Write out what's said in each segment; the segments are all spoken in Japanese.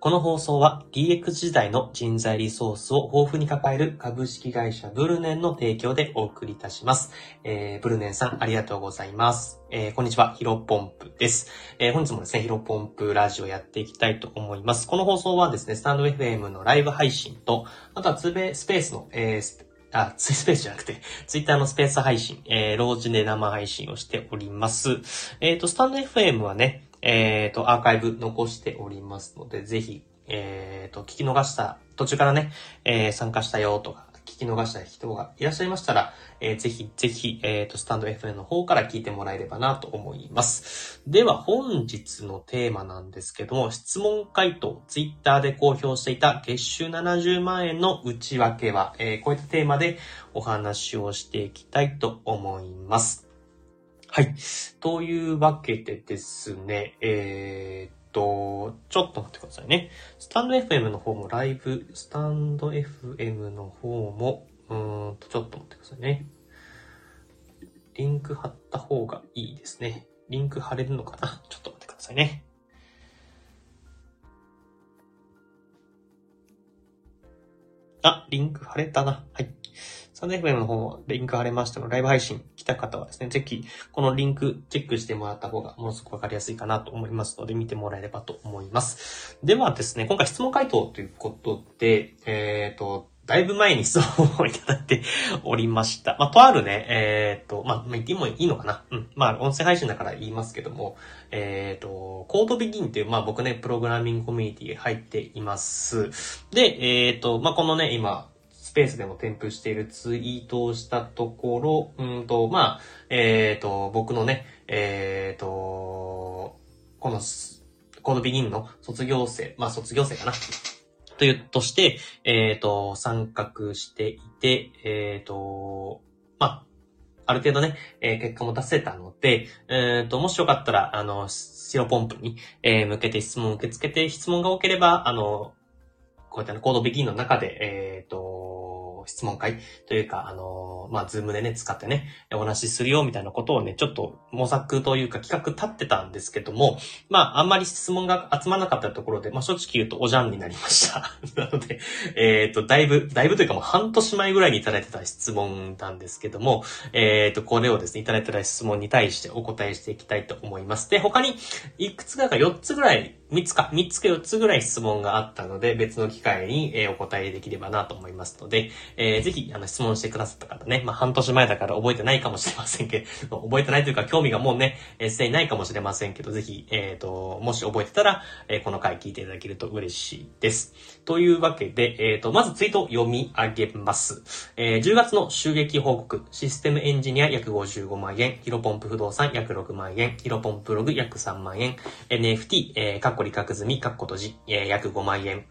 この放送は DX 時代の人材リソースを豊富に抱える株式会社ブルネンの提供でお送りいたします。えー、ブルネンさんありがとうございます。えー、こんにちは、ヒロポンプです。えー、本日もですね、ヒロポンプラジオやっていきたいと思います。この放送はですね、スタンド FM のライブ配信と、あとはツーベスペースの、えー、あ、ツイスペースじゃなくて、ツイッターのスペース配信、えー、同時で生配信をしております。えっ、と、スタンド FM はね、えっ、と、アーカイブ残しておりますので、ぜひ、えっ、と、聞き逃した、途中からね、えー参加したよとか、聞き逃した人がいらっしゃいましたら、えーぜひ、ぜひ、えっ、と、スタンド FM の方から聞いてもらえればなと思います。では、本日のテーマなんですけども、質問回答、ツイッターで公表していた月収70万円の内訳は、えーこういったテーマでお話をしていきたいと思います。はい。というわけでですね、えーっと、ちょっと待ってくださいね。スタンド FM の方もライブ、スタンド FM の方も、うーんと、ちょっと待ってくださいね。リンク貼った方がいいですね。リンク貼れるのかな？ちょっと待ってくださいね。あ、リンク貼れたな。はい。サンド FM の方も、リンク貼れましたの、ライブ配信来た方はですね、ぜひ、このリンクチェックしてもらった方がものすごくわかりやすいかなと思いますので、見てもらえればと思います。ではですね、今回質問回答ということで、えっ、と、だいぶ前に質問をいただいておりました。まあ、とあるね、えっ、と、まあ、言ってもいいのかな？うん。まあ、音声配信だから言いますけども、えっ、と、コードビギンっていう、まあ僕ね、プログラミングコミュニティ入っています。で、えっ、と、まあこのね、今、スペースでも添付しているツイートをしたところ、うんと、まあ、えっ、と、僕のね、えっ、と、この、コードビギンの卒業生、まあ卒業生かな。という、として、えっ、と、参画していて、えっ、と、まあ、ある程度ね、えー結果も出せたので、えっ、と、もしよかったら、あの、シロポンプに、えー向けて質問を受け付けて、質問が多ければ、あの、こういった、コードビギンの中で、えっ、と、質問会というか、あの、まあ、ズームでね、使ってね、お話しするよ、みたいなことをね、ちょっと模索というか企画立ってたんですけども、まあ、あんまり質問が集まらなかったところで、まあ、正直言うとおじゃんになりました。なので、えっ、と、だいぶ、だいぶというかもう半年前ぐらいにいただいてた質問なんですけども、えっ、と、これをですね、いただいてた質問に対してお答えしていきたいと思います。で、他に、いくつかか4つぐらい、3つか、3つか4つぐらい質問があったので、別の機会に、えーお答えできればなと思いますので、えーぜひ、あの、質問してくださった方ね、まあ、半年前だから覚えてないかもしれませんけど、覚えてないというか、興味がもうね、えー、すでにないかもしれませんけど、ぜひ、えっ、と、もし覚えてたら、えーこの回聞いていただけると嬉しいです。というわけで、えっ、と、まずツイートを読み上げます。えー10月の収益報告、システムエンジニア約55万円、ヒロポンプ不動産約6万円、ヒロポンプログ約3万円、NFT、えー、カッ去利確済み、カッコ閉じ、えー約5万円、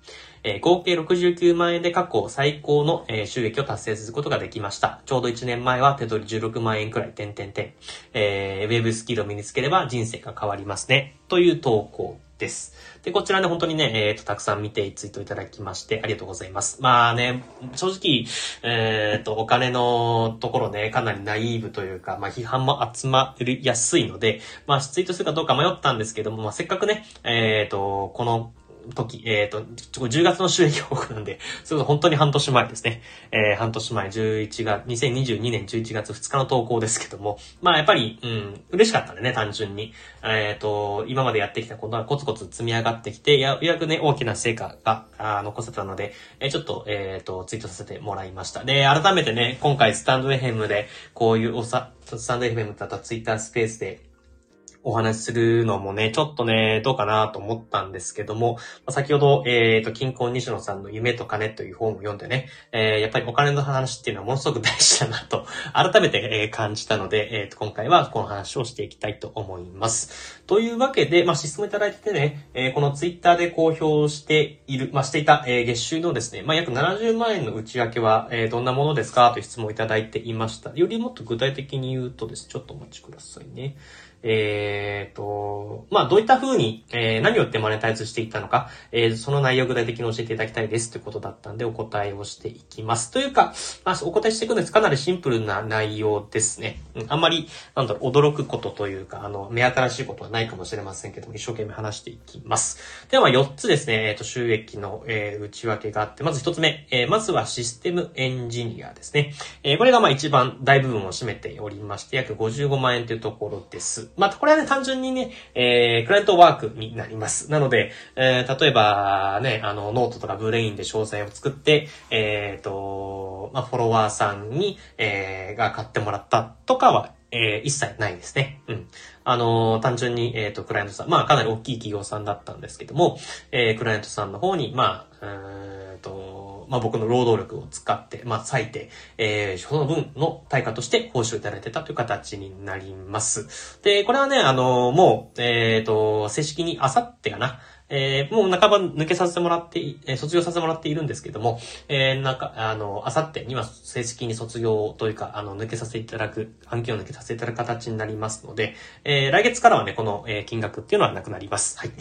えー合計69万円で過去最高の、えー収益を達成することができました。ちょうど1年前は手取り16万円くらい、点点点。えー、ウェブスキルを身につければ人生が変わりますね。という投稿です。で、こちらね、本当にね、えっ、と、たくさん見てツイートいただきまして、ありがとうございます。まあね、正直、えっ、と、お金のところね、かなりナイーブというか、まあ、批判も集まりやすいので、まあ、ツイートするかどうか迷ったんですけども、まあ、せっかくね、えっ、と、この時、えっ、と、10月の収益報告なんで、それこそ本当に半年前ですね。えー半年前、11月、2022年11月2日の投稿ですけども、まあやっぱり、うん、嬉しかったんでね、単純に。えっ、と、今までやってきたことがコツコツ積み上がってきて、やようやくね、大きな成果があ残せたので、えーちょっと、えっ、と、ツイートさせてもらいました。で、改めてね、今回スタンド FM で、こういうおさ、スタンド FM だったツイッタースペースで、お話しするのもね、ちょっとね、どうかなと思ったんですけども、ま先ほど、えっ、と、金婚西野さんの夢と金という本を読んでね、えーやっぱりお金の話っていうのはものすごく大事だなと、改めて、え感じたので、えーと、今回はこの話をしていきたいと思います。というわけで、まあ、質問いただいててね、えこのツイッターで公表している、まあ、していた、え月収のですね、まあ、約70万円の内訳は、えどんなものですか？という質問をいただいていました。よりもっと具体的に言うとですね、ちょっとお待ちくださいね。ええっ、ー、と、まあ、どういった風に、えー、何を言ってマネタイズしていったのか、えー、その内容具体的に教えていただきたいですということだったんで、お答えをしていきます。というか、まあ、お答えしていくんですかなりシンプルな内容ですね。あんまり、なんだろ、驚くことというか、あの、目新しいことはないかもしれませんけども、一生懸命話していきます。では、4つですね、えっ、と、収益の、えー、内訳があって、まず1つ目、えー、まずはシステムエンジニアですね。えー、これがまあ一番大部分を占めておりまして、約55万円というところです。まあ、これはね、単純にね、えー、クライアントワークになります。なので、えー、例えば、ね、あの、ノートとか Brain で商材を作って、えっ、ー、と、まあ、フォロワーさんに、えー、が買ってもらったとかは、えー、一切ないですね。うん。あのー、単純に、えっ、ー、と、クライアントさん、まあ、かなり大きい企業さんだったんですけども、えー、クライアントさんの方に、まあ、うんと、まあ、僕の労働力を使って、まあ、割いて、えー、その分の対価として報酬をいただいてたという形になります。で、これはね、あの、もう、えっ、ー、と、正式にあさってかな、えー、もう半ば抜けさせてもらって、えー、卒業させてもらっているんですけども、えー、なんか、あの、あさってには正式に卒業というか、あの、抜けさせていただく、案件を抜けさせていただく形になりますので、えー、来月からはね、この、えー、金額っていうのはなくなります。はい。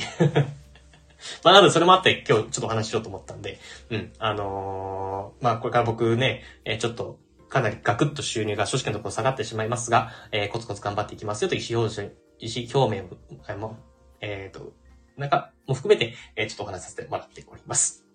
まあ、なので、それもあって、今日ちょっとお話ししようと思ったんで、うん、あのー、まあ、これから僕ね、えー、ちょっと、かなりガクッと収入が正直のところ下がってしまいますが、えー、コツコツ頑張っていきますよという意思表示、意思表明を、えっ、ー、と、なんか、も含めて、えー、ちょっとお話しさせてもらっております。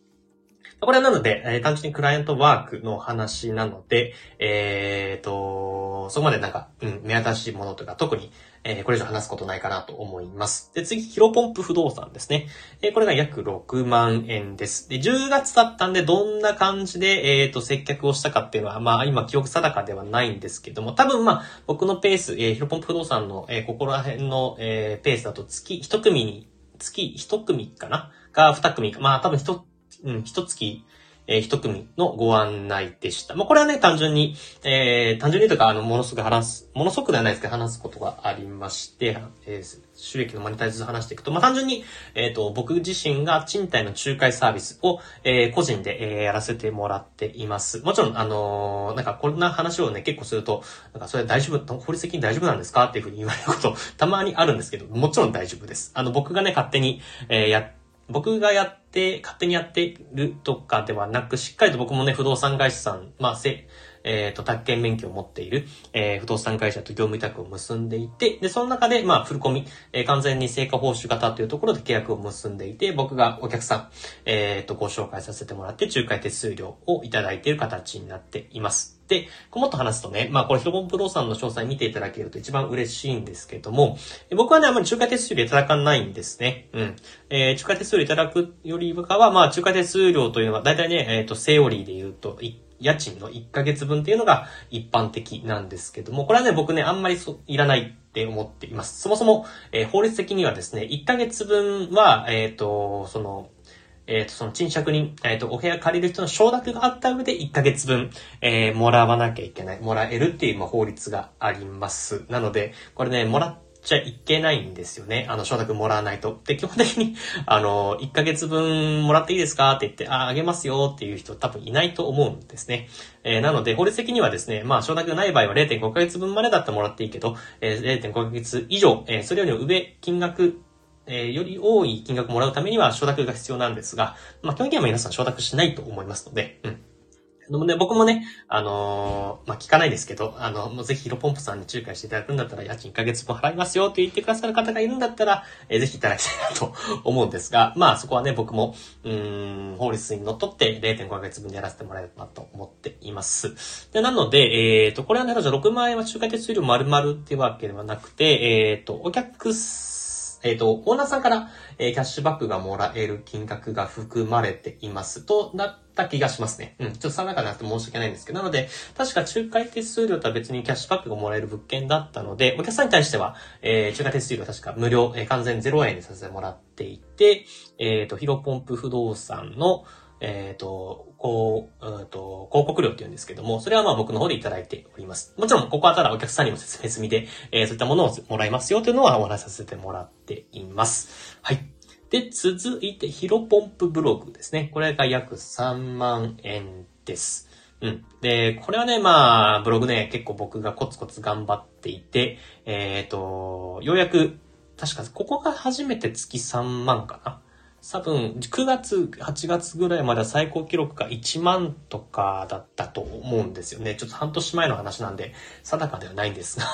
これはなので、えー、単純にクライアントワークの話なので、えっ、ー、と、そこまでなんか、うん、目新しいものとか、特に、えー、これ以上話すことないかなと思います。で、次、ヒロポンプ不動産ですね。えー、これが約6万円です。で、10月だったんで、どんな感じで、えっ、ー、と、接客をしたかっていうのは、まあ、今、記憶定かではないんですけども、多分、まあ、僕のペース、えー、ヒロポンプ不動産の、えー、ここら辺の、えー、ペースだと月1組に月一組かな？が二組か。まあ多分一、うん、一月、えー、一組のご案内でした。まあ、これはね、単純に、えー、単純にというか、あの、ものすごく話す、ものすごくではないですけど、話すことがありまして、えー、収益のマネタイズ話していくと、まあ、単純に、えっ、ー、と、僕自身が賃貸の仲介サービスを、えー、個人で、えー、やらせてもらっています。もちろん、あのー、なんか、こんな話をね、結構すると、なんか、それ大丈夫、法律的に大丈夫なんですか？っていうふうに言われること、たまにあるんですけど、もちろん大丈夫です。あの、僕がね、勝手に、えー、やって、僕がやって、勝手にやってるとかではなく、しっかりと僕もね、不動産会社さん、まあ、せ、えっ、ー、と、宅建免許を持っている、えー、不動産会社と業務委託を結んでいて、で、その中で、まあ、フルコミ、えー、完全に成果報酬型というところで契約を結んでいて、僕がお客さん、えっ、ー、と、ご紹介させてもらって、仲介手数料をいただいている形になっています。で、もっと話すとね、まあこれヒロボン不動産の詳細見ていただけると一番嬉しいんですけども、僕はね、あんまり仲介手数料いただかないんですね。うん。えー、仲介手数料いただくよりかは、まあ仲介手数料というのは、だいたいね、えっ、ー、と、セオリーで言うと、家賃の1ヶ月分っていうのが一般的なんですけども、これはね、僕ね、あんまりそ、いらないって思っています。そもそも、えー、法律的にはですね、1ヶ月分は、えっ、ー、と、その、えっ、ー、と、その賃借人、えっ、と、お部屋借りる人の承諾があった上で1ヶ月分、えー、もらわなきゃいけない、もらえるっていう、まあ、法律があります。なので、これね、もらっちゃいけないんですよね。あの、承諾もらわないと。で、基本的に、あの、1ヶ月分もらっていいですか？って言って、あ、あげますよっていう人多分いないと思うんですね。えー、なので、法律的にはですね、まあ、承諾ない場合は0.5ヶ月分までだったらもらっていいけど、えー、0.5ヶ月以上、えー、それより上、金額、えー、より多い金額もらうためには承諾が必要なんですが、まあ、基本的には皆さん承諾しないと思いますので、うん。でもね、僕もね、あのー、まあ、聞かないですけど、あの、もうぜひヒロポンプさんに仲介していただくんだったら、家賃1ヶ月分払いますよって言ってくださる方がいるんだったら、えー、ぜひいただきたいなと思うんですが、まあ、そこはね、僕も、うん、法律にのっとって0.5ヶ月分でやらせてもらえればと思っています。で、なので、えっ、ー、と、これはね、6万円は仲介手数料丸々っていうわけではなくて、えっ、と、お客えっ、ー、と、オーナーさんから、えー、キャッシュバックがもらえる金額が含まれていますと、なった気がしますね。うん。ちょっと定かなくて申し訳ないんですけど、なので、確か仲介手数料とは別にキャッシュバックがもらえる物件だったので、お客さんに対しては、えー、仲介手数料確か無料、えー、完全0円にさせてもらっていて、えっ、ー、と、ヒロポンプ不動産の、えっ、ー、と、こう、うんと、広告料って言うんですけども、それはまあ僕の方でいただいております。もちろん、ここはただお客さんにも説明済みで、えー、そういったものをもらいますよというのはお話しさせてもらっています。はい。で、続いて、ヒロポンプブログですね。これが約3万円です。うん。で、これはね、まあ、ブログね、結構僕がコツコツ頑張っていて、えっ、ー、と、ようやく確か、ここが初めて月3万かな。多分、9月、8月ぐらいまでは最高記録が1万とかだったと思うんですよね。ちょっと半年前の話なんで、定かではないんですが。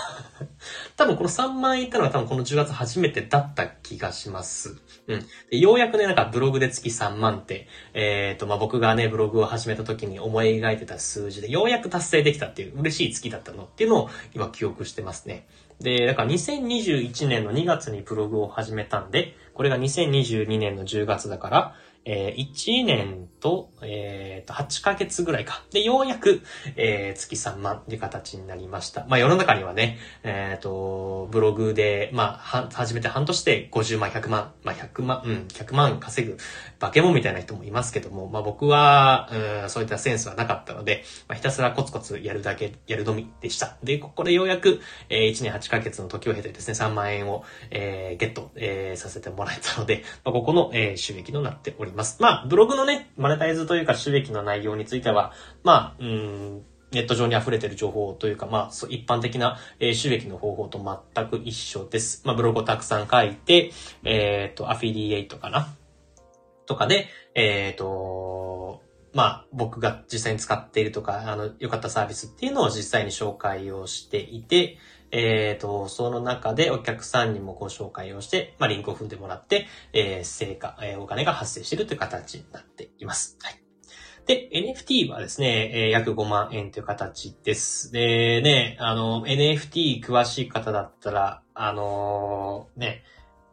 多分この3万円いったのが多分この10月初めてだった気がします。うん。でようやくね、なんかブログで月3万って、えっ、ー、と、まあ、僕がね、ブログを始めた時に思い描いてた数字で、ようやく達成できたっていう嬉しい月だったのっていうのを今記憶してますね。で、だから2021年の2月にブログを始めたんで、これが2022年の10月だから、えー、1年と、えー、と、8ヶ月ぐらいか。で、ようやく、えー、月3万っていう形になりました。まあ、世の中にはね、えっ、と、ブログで、まあ、は、始めて半年で50万、100万、まあ、100万、うん、100万稼ぐ、化け物みたいな人もいますけども、まあ、僕は、うん、そういったセンスはなかったので、まあ、ひたすらコツコツやるだけ、やるのみでした。で、ここでようやく、えー、1年8ヶ月の時を経てですね、3万円を、えー、ゲット、えー、させてもらえたので、まあ、ここの、えー、収益となっております。まあ、ブログのね、マネタイズというか収益の内容については、まあ、うん、ネット上に溢れてる情報というか、まあ、一般的な、収益の方法と全く一緒です。まあ、ブログをたくさん書いて、えっ、ー、と、アフィリエイトかな？とかで、えっ、ー、と、まあ、僕が実際に使っているとか、あの、良かったサービスっていうのを実際に紹介をしていて、えっ、ー、と、その中でお客さんにもご紹介をして、まあ、リンクを踏んでもらって、えー、成果、えー、お金が発生しているという形になっています。はい。で、NFT はですね、えー、約5万円という形です。で、ね、あの、NFT 詳しい方だったら、あのー、ね、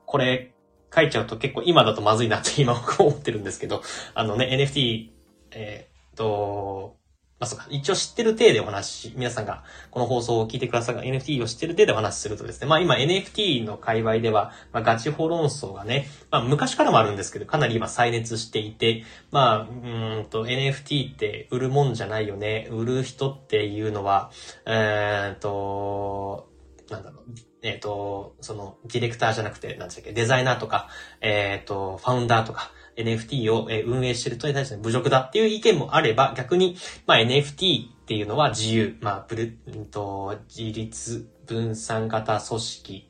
これ書いちゃうと結構今だとまずいなって今思ってるんですけど、あのね、NFT、えー、っと、あそうか、一応知ってる体でお話し、皆さんがこの放送を聞いてくださる NFT を知ってる体でお話しするとですね、まあ今 NFT の界隈では、まあガチホ論争がね、まあ昔からもあるんですけど、かなり今再熱していて、まあ、うんと NFT って売るもんじゃないよね。売る人っていうのは、えー、っと、なんだろう、えっ、と、その、ディレクターじゃなくて、なんでしたっけ、デザイナーとか、えっ、と、ファウンダーとか、NFT を運営してる人に対して侮辱だっていう意見もあれば、逆に、まあ NFT っていうのは自由、まあ、ブル、んと、自立分散型組織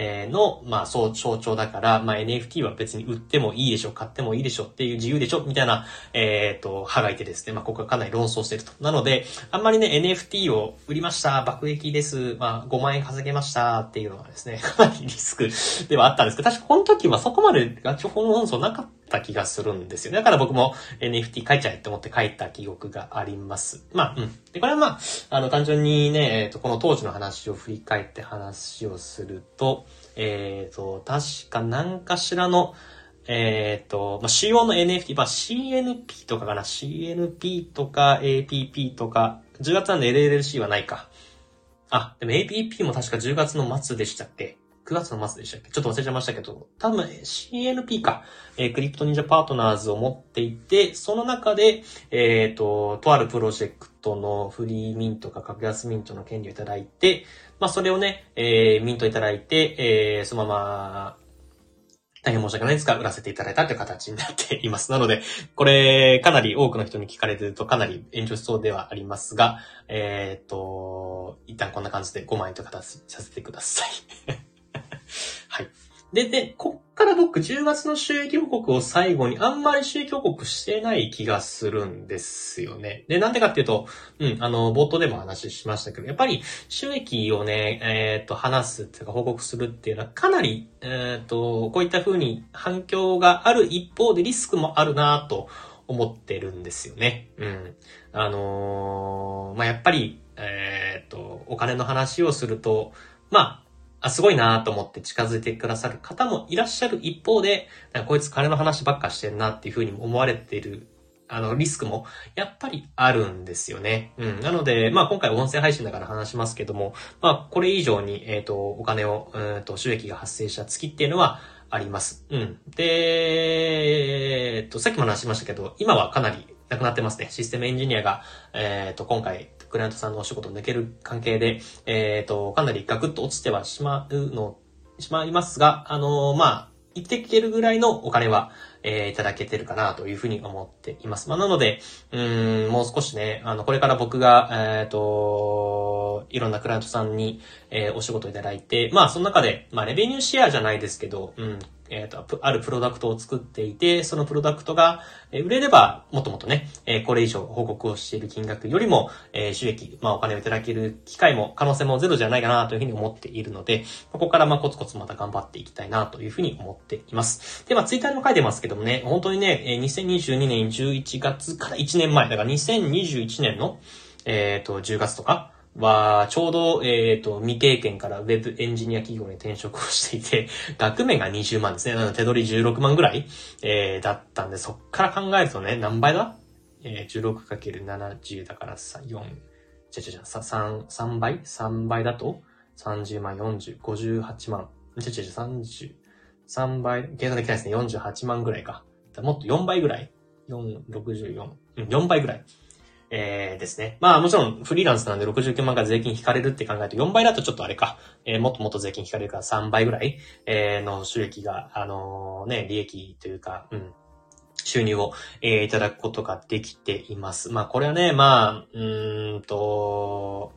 えの、まあ、そう、象徴だから、まあ、NFT は別に売ってもいいでしょ、買ってもいいでしょっていう自由でしょ、みたいな、えっ、ー、と、歯がいてですね、まあ、ここはかなり論争してると。なので、あんまりね、NFT を売りました、爆撃です、まあ、5万円稼げました。っていうのはですね、かなりリスクではあったんですけど、確かこの時はそこまでガチホン論争なかったた気がするんですよ。だから僕も NFT 書いちゃえって思って書いた記憶があります。まあ、うん。で、これはまあ、あの、単純にね、えっ、ー、と、この当時の話を振り返って話をすると、えっ、ー、と、確か何かしらの、えっ、ー、と、まあ、仕様の NFT、まあ、CNP とかかな ?CNP とか APP とか、10月なんで LLC はないか。あ、でも APP も確か10月の末でしたっけ？?9 月の末でしたっけ？ちょっと忘れちゃいましたけど、多分 CNP か。えー、クリプト忍者パートナーズを持っていて、その中で、えっ、ー、と、とあるプロジェクトのフリーミントか格安ミントの権利をいただいて、まあ、それをね、えー、ミントいただいて、えー、そのまま、大変申し訳ないですが、売らせていただいたという形になっています。なので、これ、かなり多くの人に聞かれてるとかなり炎上しそうではありますが、えっ、と、一旦こんな感じで5万円という形させてください。はい。で、で、こっから僕10月の収益報告を最後にあんまり収益報告してない気がするんですよね。で、なんでかっていうと、うん、あの、冒頭でも話しましたけど、やっぱり収益をね、えっ、ー、と、話すっていうか報告するっていうのはかなり、えっ、ー、と、こういった風に反響がある一方でリスクもあるなと思ってるんですよね。うん。あのー、まあ、やっぱり、えっ、と、お金の話をすると、まあ、あ、すごいなと思って近づいてくださる方もいらっしゃる一方で、なんかこいつ金の話ばっかしてるなっていうふうに思われている、あの、リスクもやっぱりあるんですよね。うん。なので、まあ今回音声配信だから話しますけども、まあこれ以上に、えっ、ー、と、お金を、うんと、収益が発生した月っていうのは、あります。うん。で、えっと、さっきも話しましたけど、今はかなりなくなってますね。システムエンジニアが、えっと、今回、クライアントさんのお仕事を抜ける関係で、えっ、ー、と、かなりガクッと落ちてはしまうの、しまいますが、あのー、まあ、生きていけるぐらいのお金は、えー、いただけてるかなというふうに思っています。まあ、なので、うん、もう少しね、あの、これから僕が、えっ、ー、と、いろんなクライアントさんに、えー、お仕事いただいて、まあ、その中で、まあ、レベニューシェアじゃないですけど、うん、えっ、ー、と、あるプロダクトを作っていて、そのプロダクトが売れれば、もっともっとね、えこれ以上報告をしている金額よりも、え収益、まあお金をいただける機会も、可能性もゼロじゃないかなというふうに思っているので、ここからまあコツコツまた頑張っていきたいなというふうに思っています。で、まあツイッターにも書いてますけどもね、本当にね、2022年11月から1年前、だから2021年の、えっ、ー、と、10月とか、は、ちょうど、えっ、ー、と、未経験からウェブエンジニア企業に転職をしていて、額面が20万ですね。手取り16万ぐらい、えー、だったんで、そっから考えるとね、何倍だ？えー、16×70 だからさ、4、ちゃちゃちゃ、3、3倍 ?3 倍だと ?30 万、40、58万。ちゃちゃちゃ、30、3倍、計算できないですね。48万ぐらいか。もっと4倍ぐらい？4、64、うん、4倍ぐらい。えー、ですね。まあもちろんフリーランスなんで69万から税金引かれるって考えると4倍だとちょっとあれか。えー、もっともっと税金引かれるから3倍ぐらい、えー、の収益が、あのー、ね、利益というか、うん。収入を、えー、いただくことができています。まあこれはね、まあ、うーんと、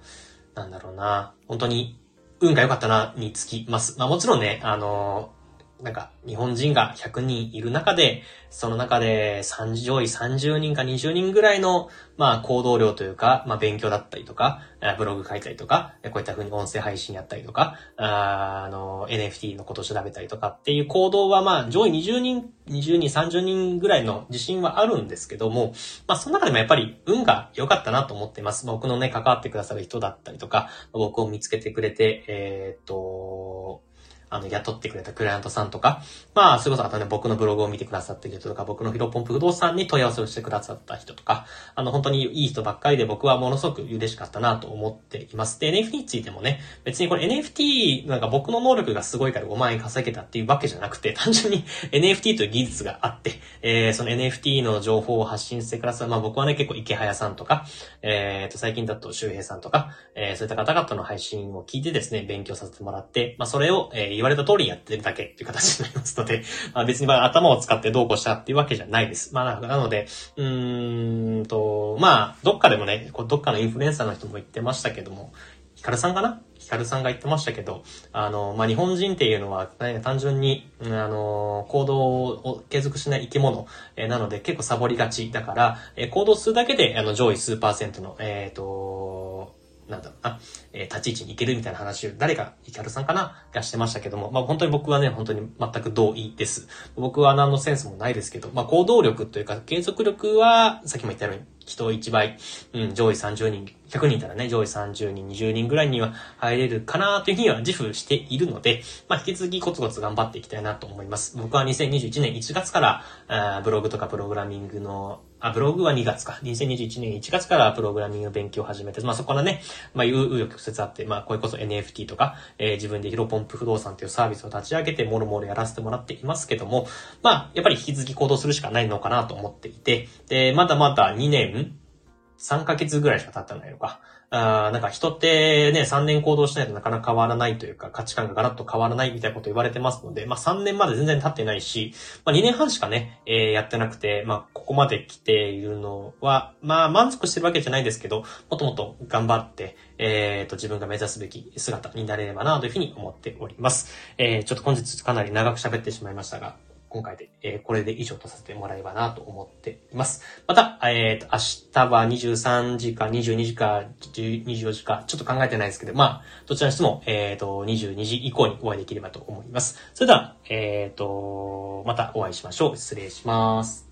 なんだろうな。本当に運が良かったな、につきます。まあもちろんね、あのーなんか、日本人が100人いる中で、その中で3上位30人か20人ぐらいの、まあ、行動量というか、まあ、勉強だったりとか、ブログ書いたりとか、こういった風に音声配信やったりとか、あの、NFT のことを調べたりとかっていう行動は、まあ、上位20人、20人、30人ぐらいの自信はあるんですけども、まあ、その中でもやっぱり運が良かったなと思っています。僕のね、関わってくださる人だったりとか、僕を見つけてくれて、えー、っと、あの、雇ってくれたクライアントさんとか、まあ、それこそあとね、僕のブログを見てくださってる人とか、僕のヒロポンプ不動産に問い合わせをしてくださった人とか、あの、本当にいい人ばっかりで僕はものすごく嬉しかったなと思っています。で、NFT についてもね、別にこれ NFT、なんか僕の能力がすごいから5万円稼げたっていうわけじゃなくて、単純に NFT という技術があって、えー、その NFT の情報を発信してくださる、まあ僕はね、結構池早さんとか、えー、と、最近だと周平さんとか、えー、そういった方々の配信を聞いてですね、勉強させてもらって、まあそれを、えー、言われた通りにやってるだけっていう形になりますので、まあ、別にまあ頭を使ってどうこうしたっていうわけじゃないです。まあなので、うーんと、まあ、どっかでもね、こうどっかのインフルエンサーの人も言ってましたけども、ヒカルさんかな？ヒカルさんが言ってましたけど、あの、まあ、日本人っていうのは、ね、単純に、あの、行動を継続しない生き物、え、なので結構サボりがちだから、え、行動するだけで、あの、上位数パーセントの、えっ、ー、と、なんだろうな、えー、立ち位置に行けるみたいな話を、誰か、イカルさんかながしてましたけども、まあ本当に僕はね、本当に全く同意です。僕は何のセンスもないですけど、まあ行動力というか、継続力は、さっきも言ったように、人1倍、うん、上位30人、100人いたらね、上位30人、20人ぐらいには入れるかなというふうには自負しているので、まあ、引き続きコツコツ頑張っていきたいなと思います。僕は2021年1月から、あブログとかプログラミングの、あ、ブログは2月か。2021年1月からプログラミング勉強を始めて、まあ、そこからね、まあ、う、うよ曲折あって、まあ、これこそ NFT とか、えー、自分でヒロポンプ不動産というサービスを立ち上げて、もろもろやらせてもらっていますけども、まあ、やっぱり引き続き行動するしかないのかなと思っていて、で、まだまだ2年、3ヶ月ぐらいしか経ってないのか。あなんか人ってね、3年行動しないとなかなか変わらないというか、価値観がガラッと変わらないみたいなこと言われてますので、まあ3年まで全然経ってないし、まあ2年半しかね、えー、やってなくて、まあここまで来ているのは、まあ満足してるわけじゃないですけど、もっともっと頑張って、えっ、ー、と自分が目指すべき姿になれればなというふうに思っております。えー、ちょっと本日かなり長く喋ってしまいましたが、今回で、えー、これで以上とさせてもらえばなと思っています。また、えっ、と、明日は23時か22時か24時か、ちょっと考えてないですけど、まあ、どちらにしても、えっ、と、22時以降にお会いできればと思います。それでは、えっ、と、またお会いしましょう。失礼します。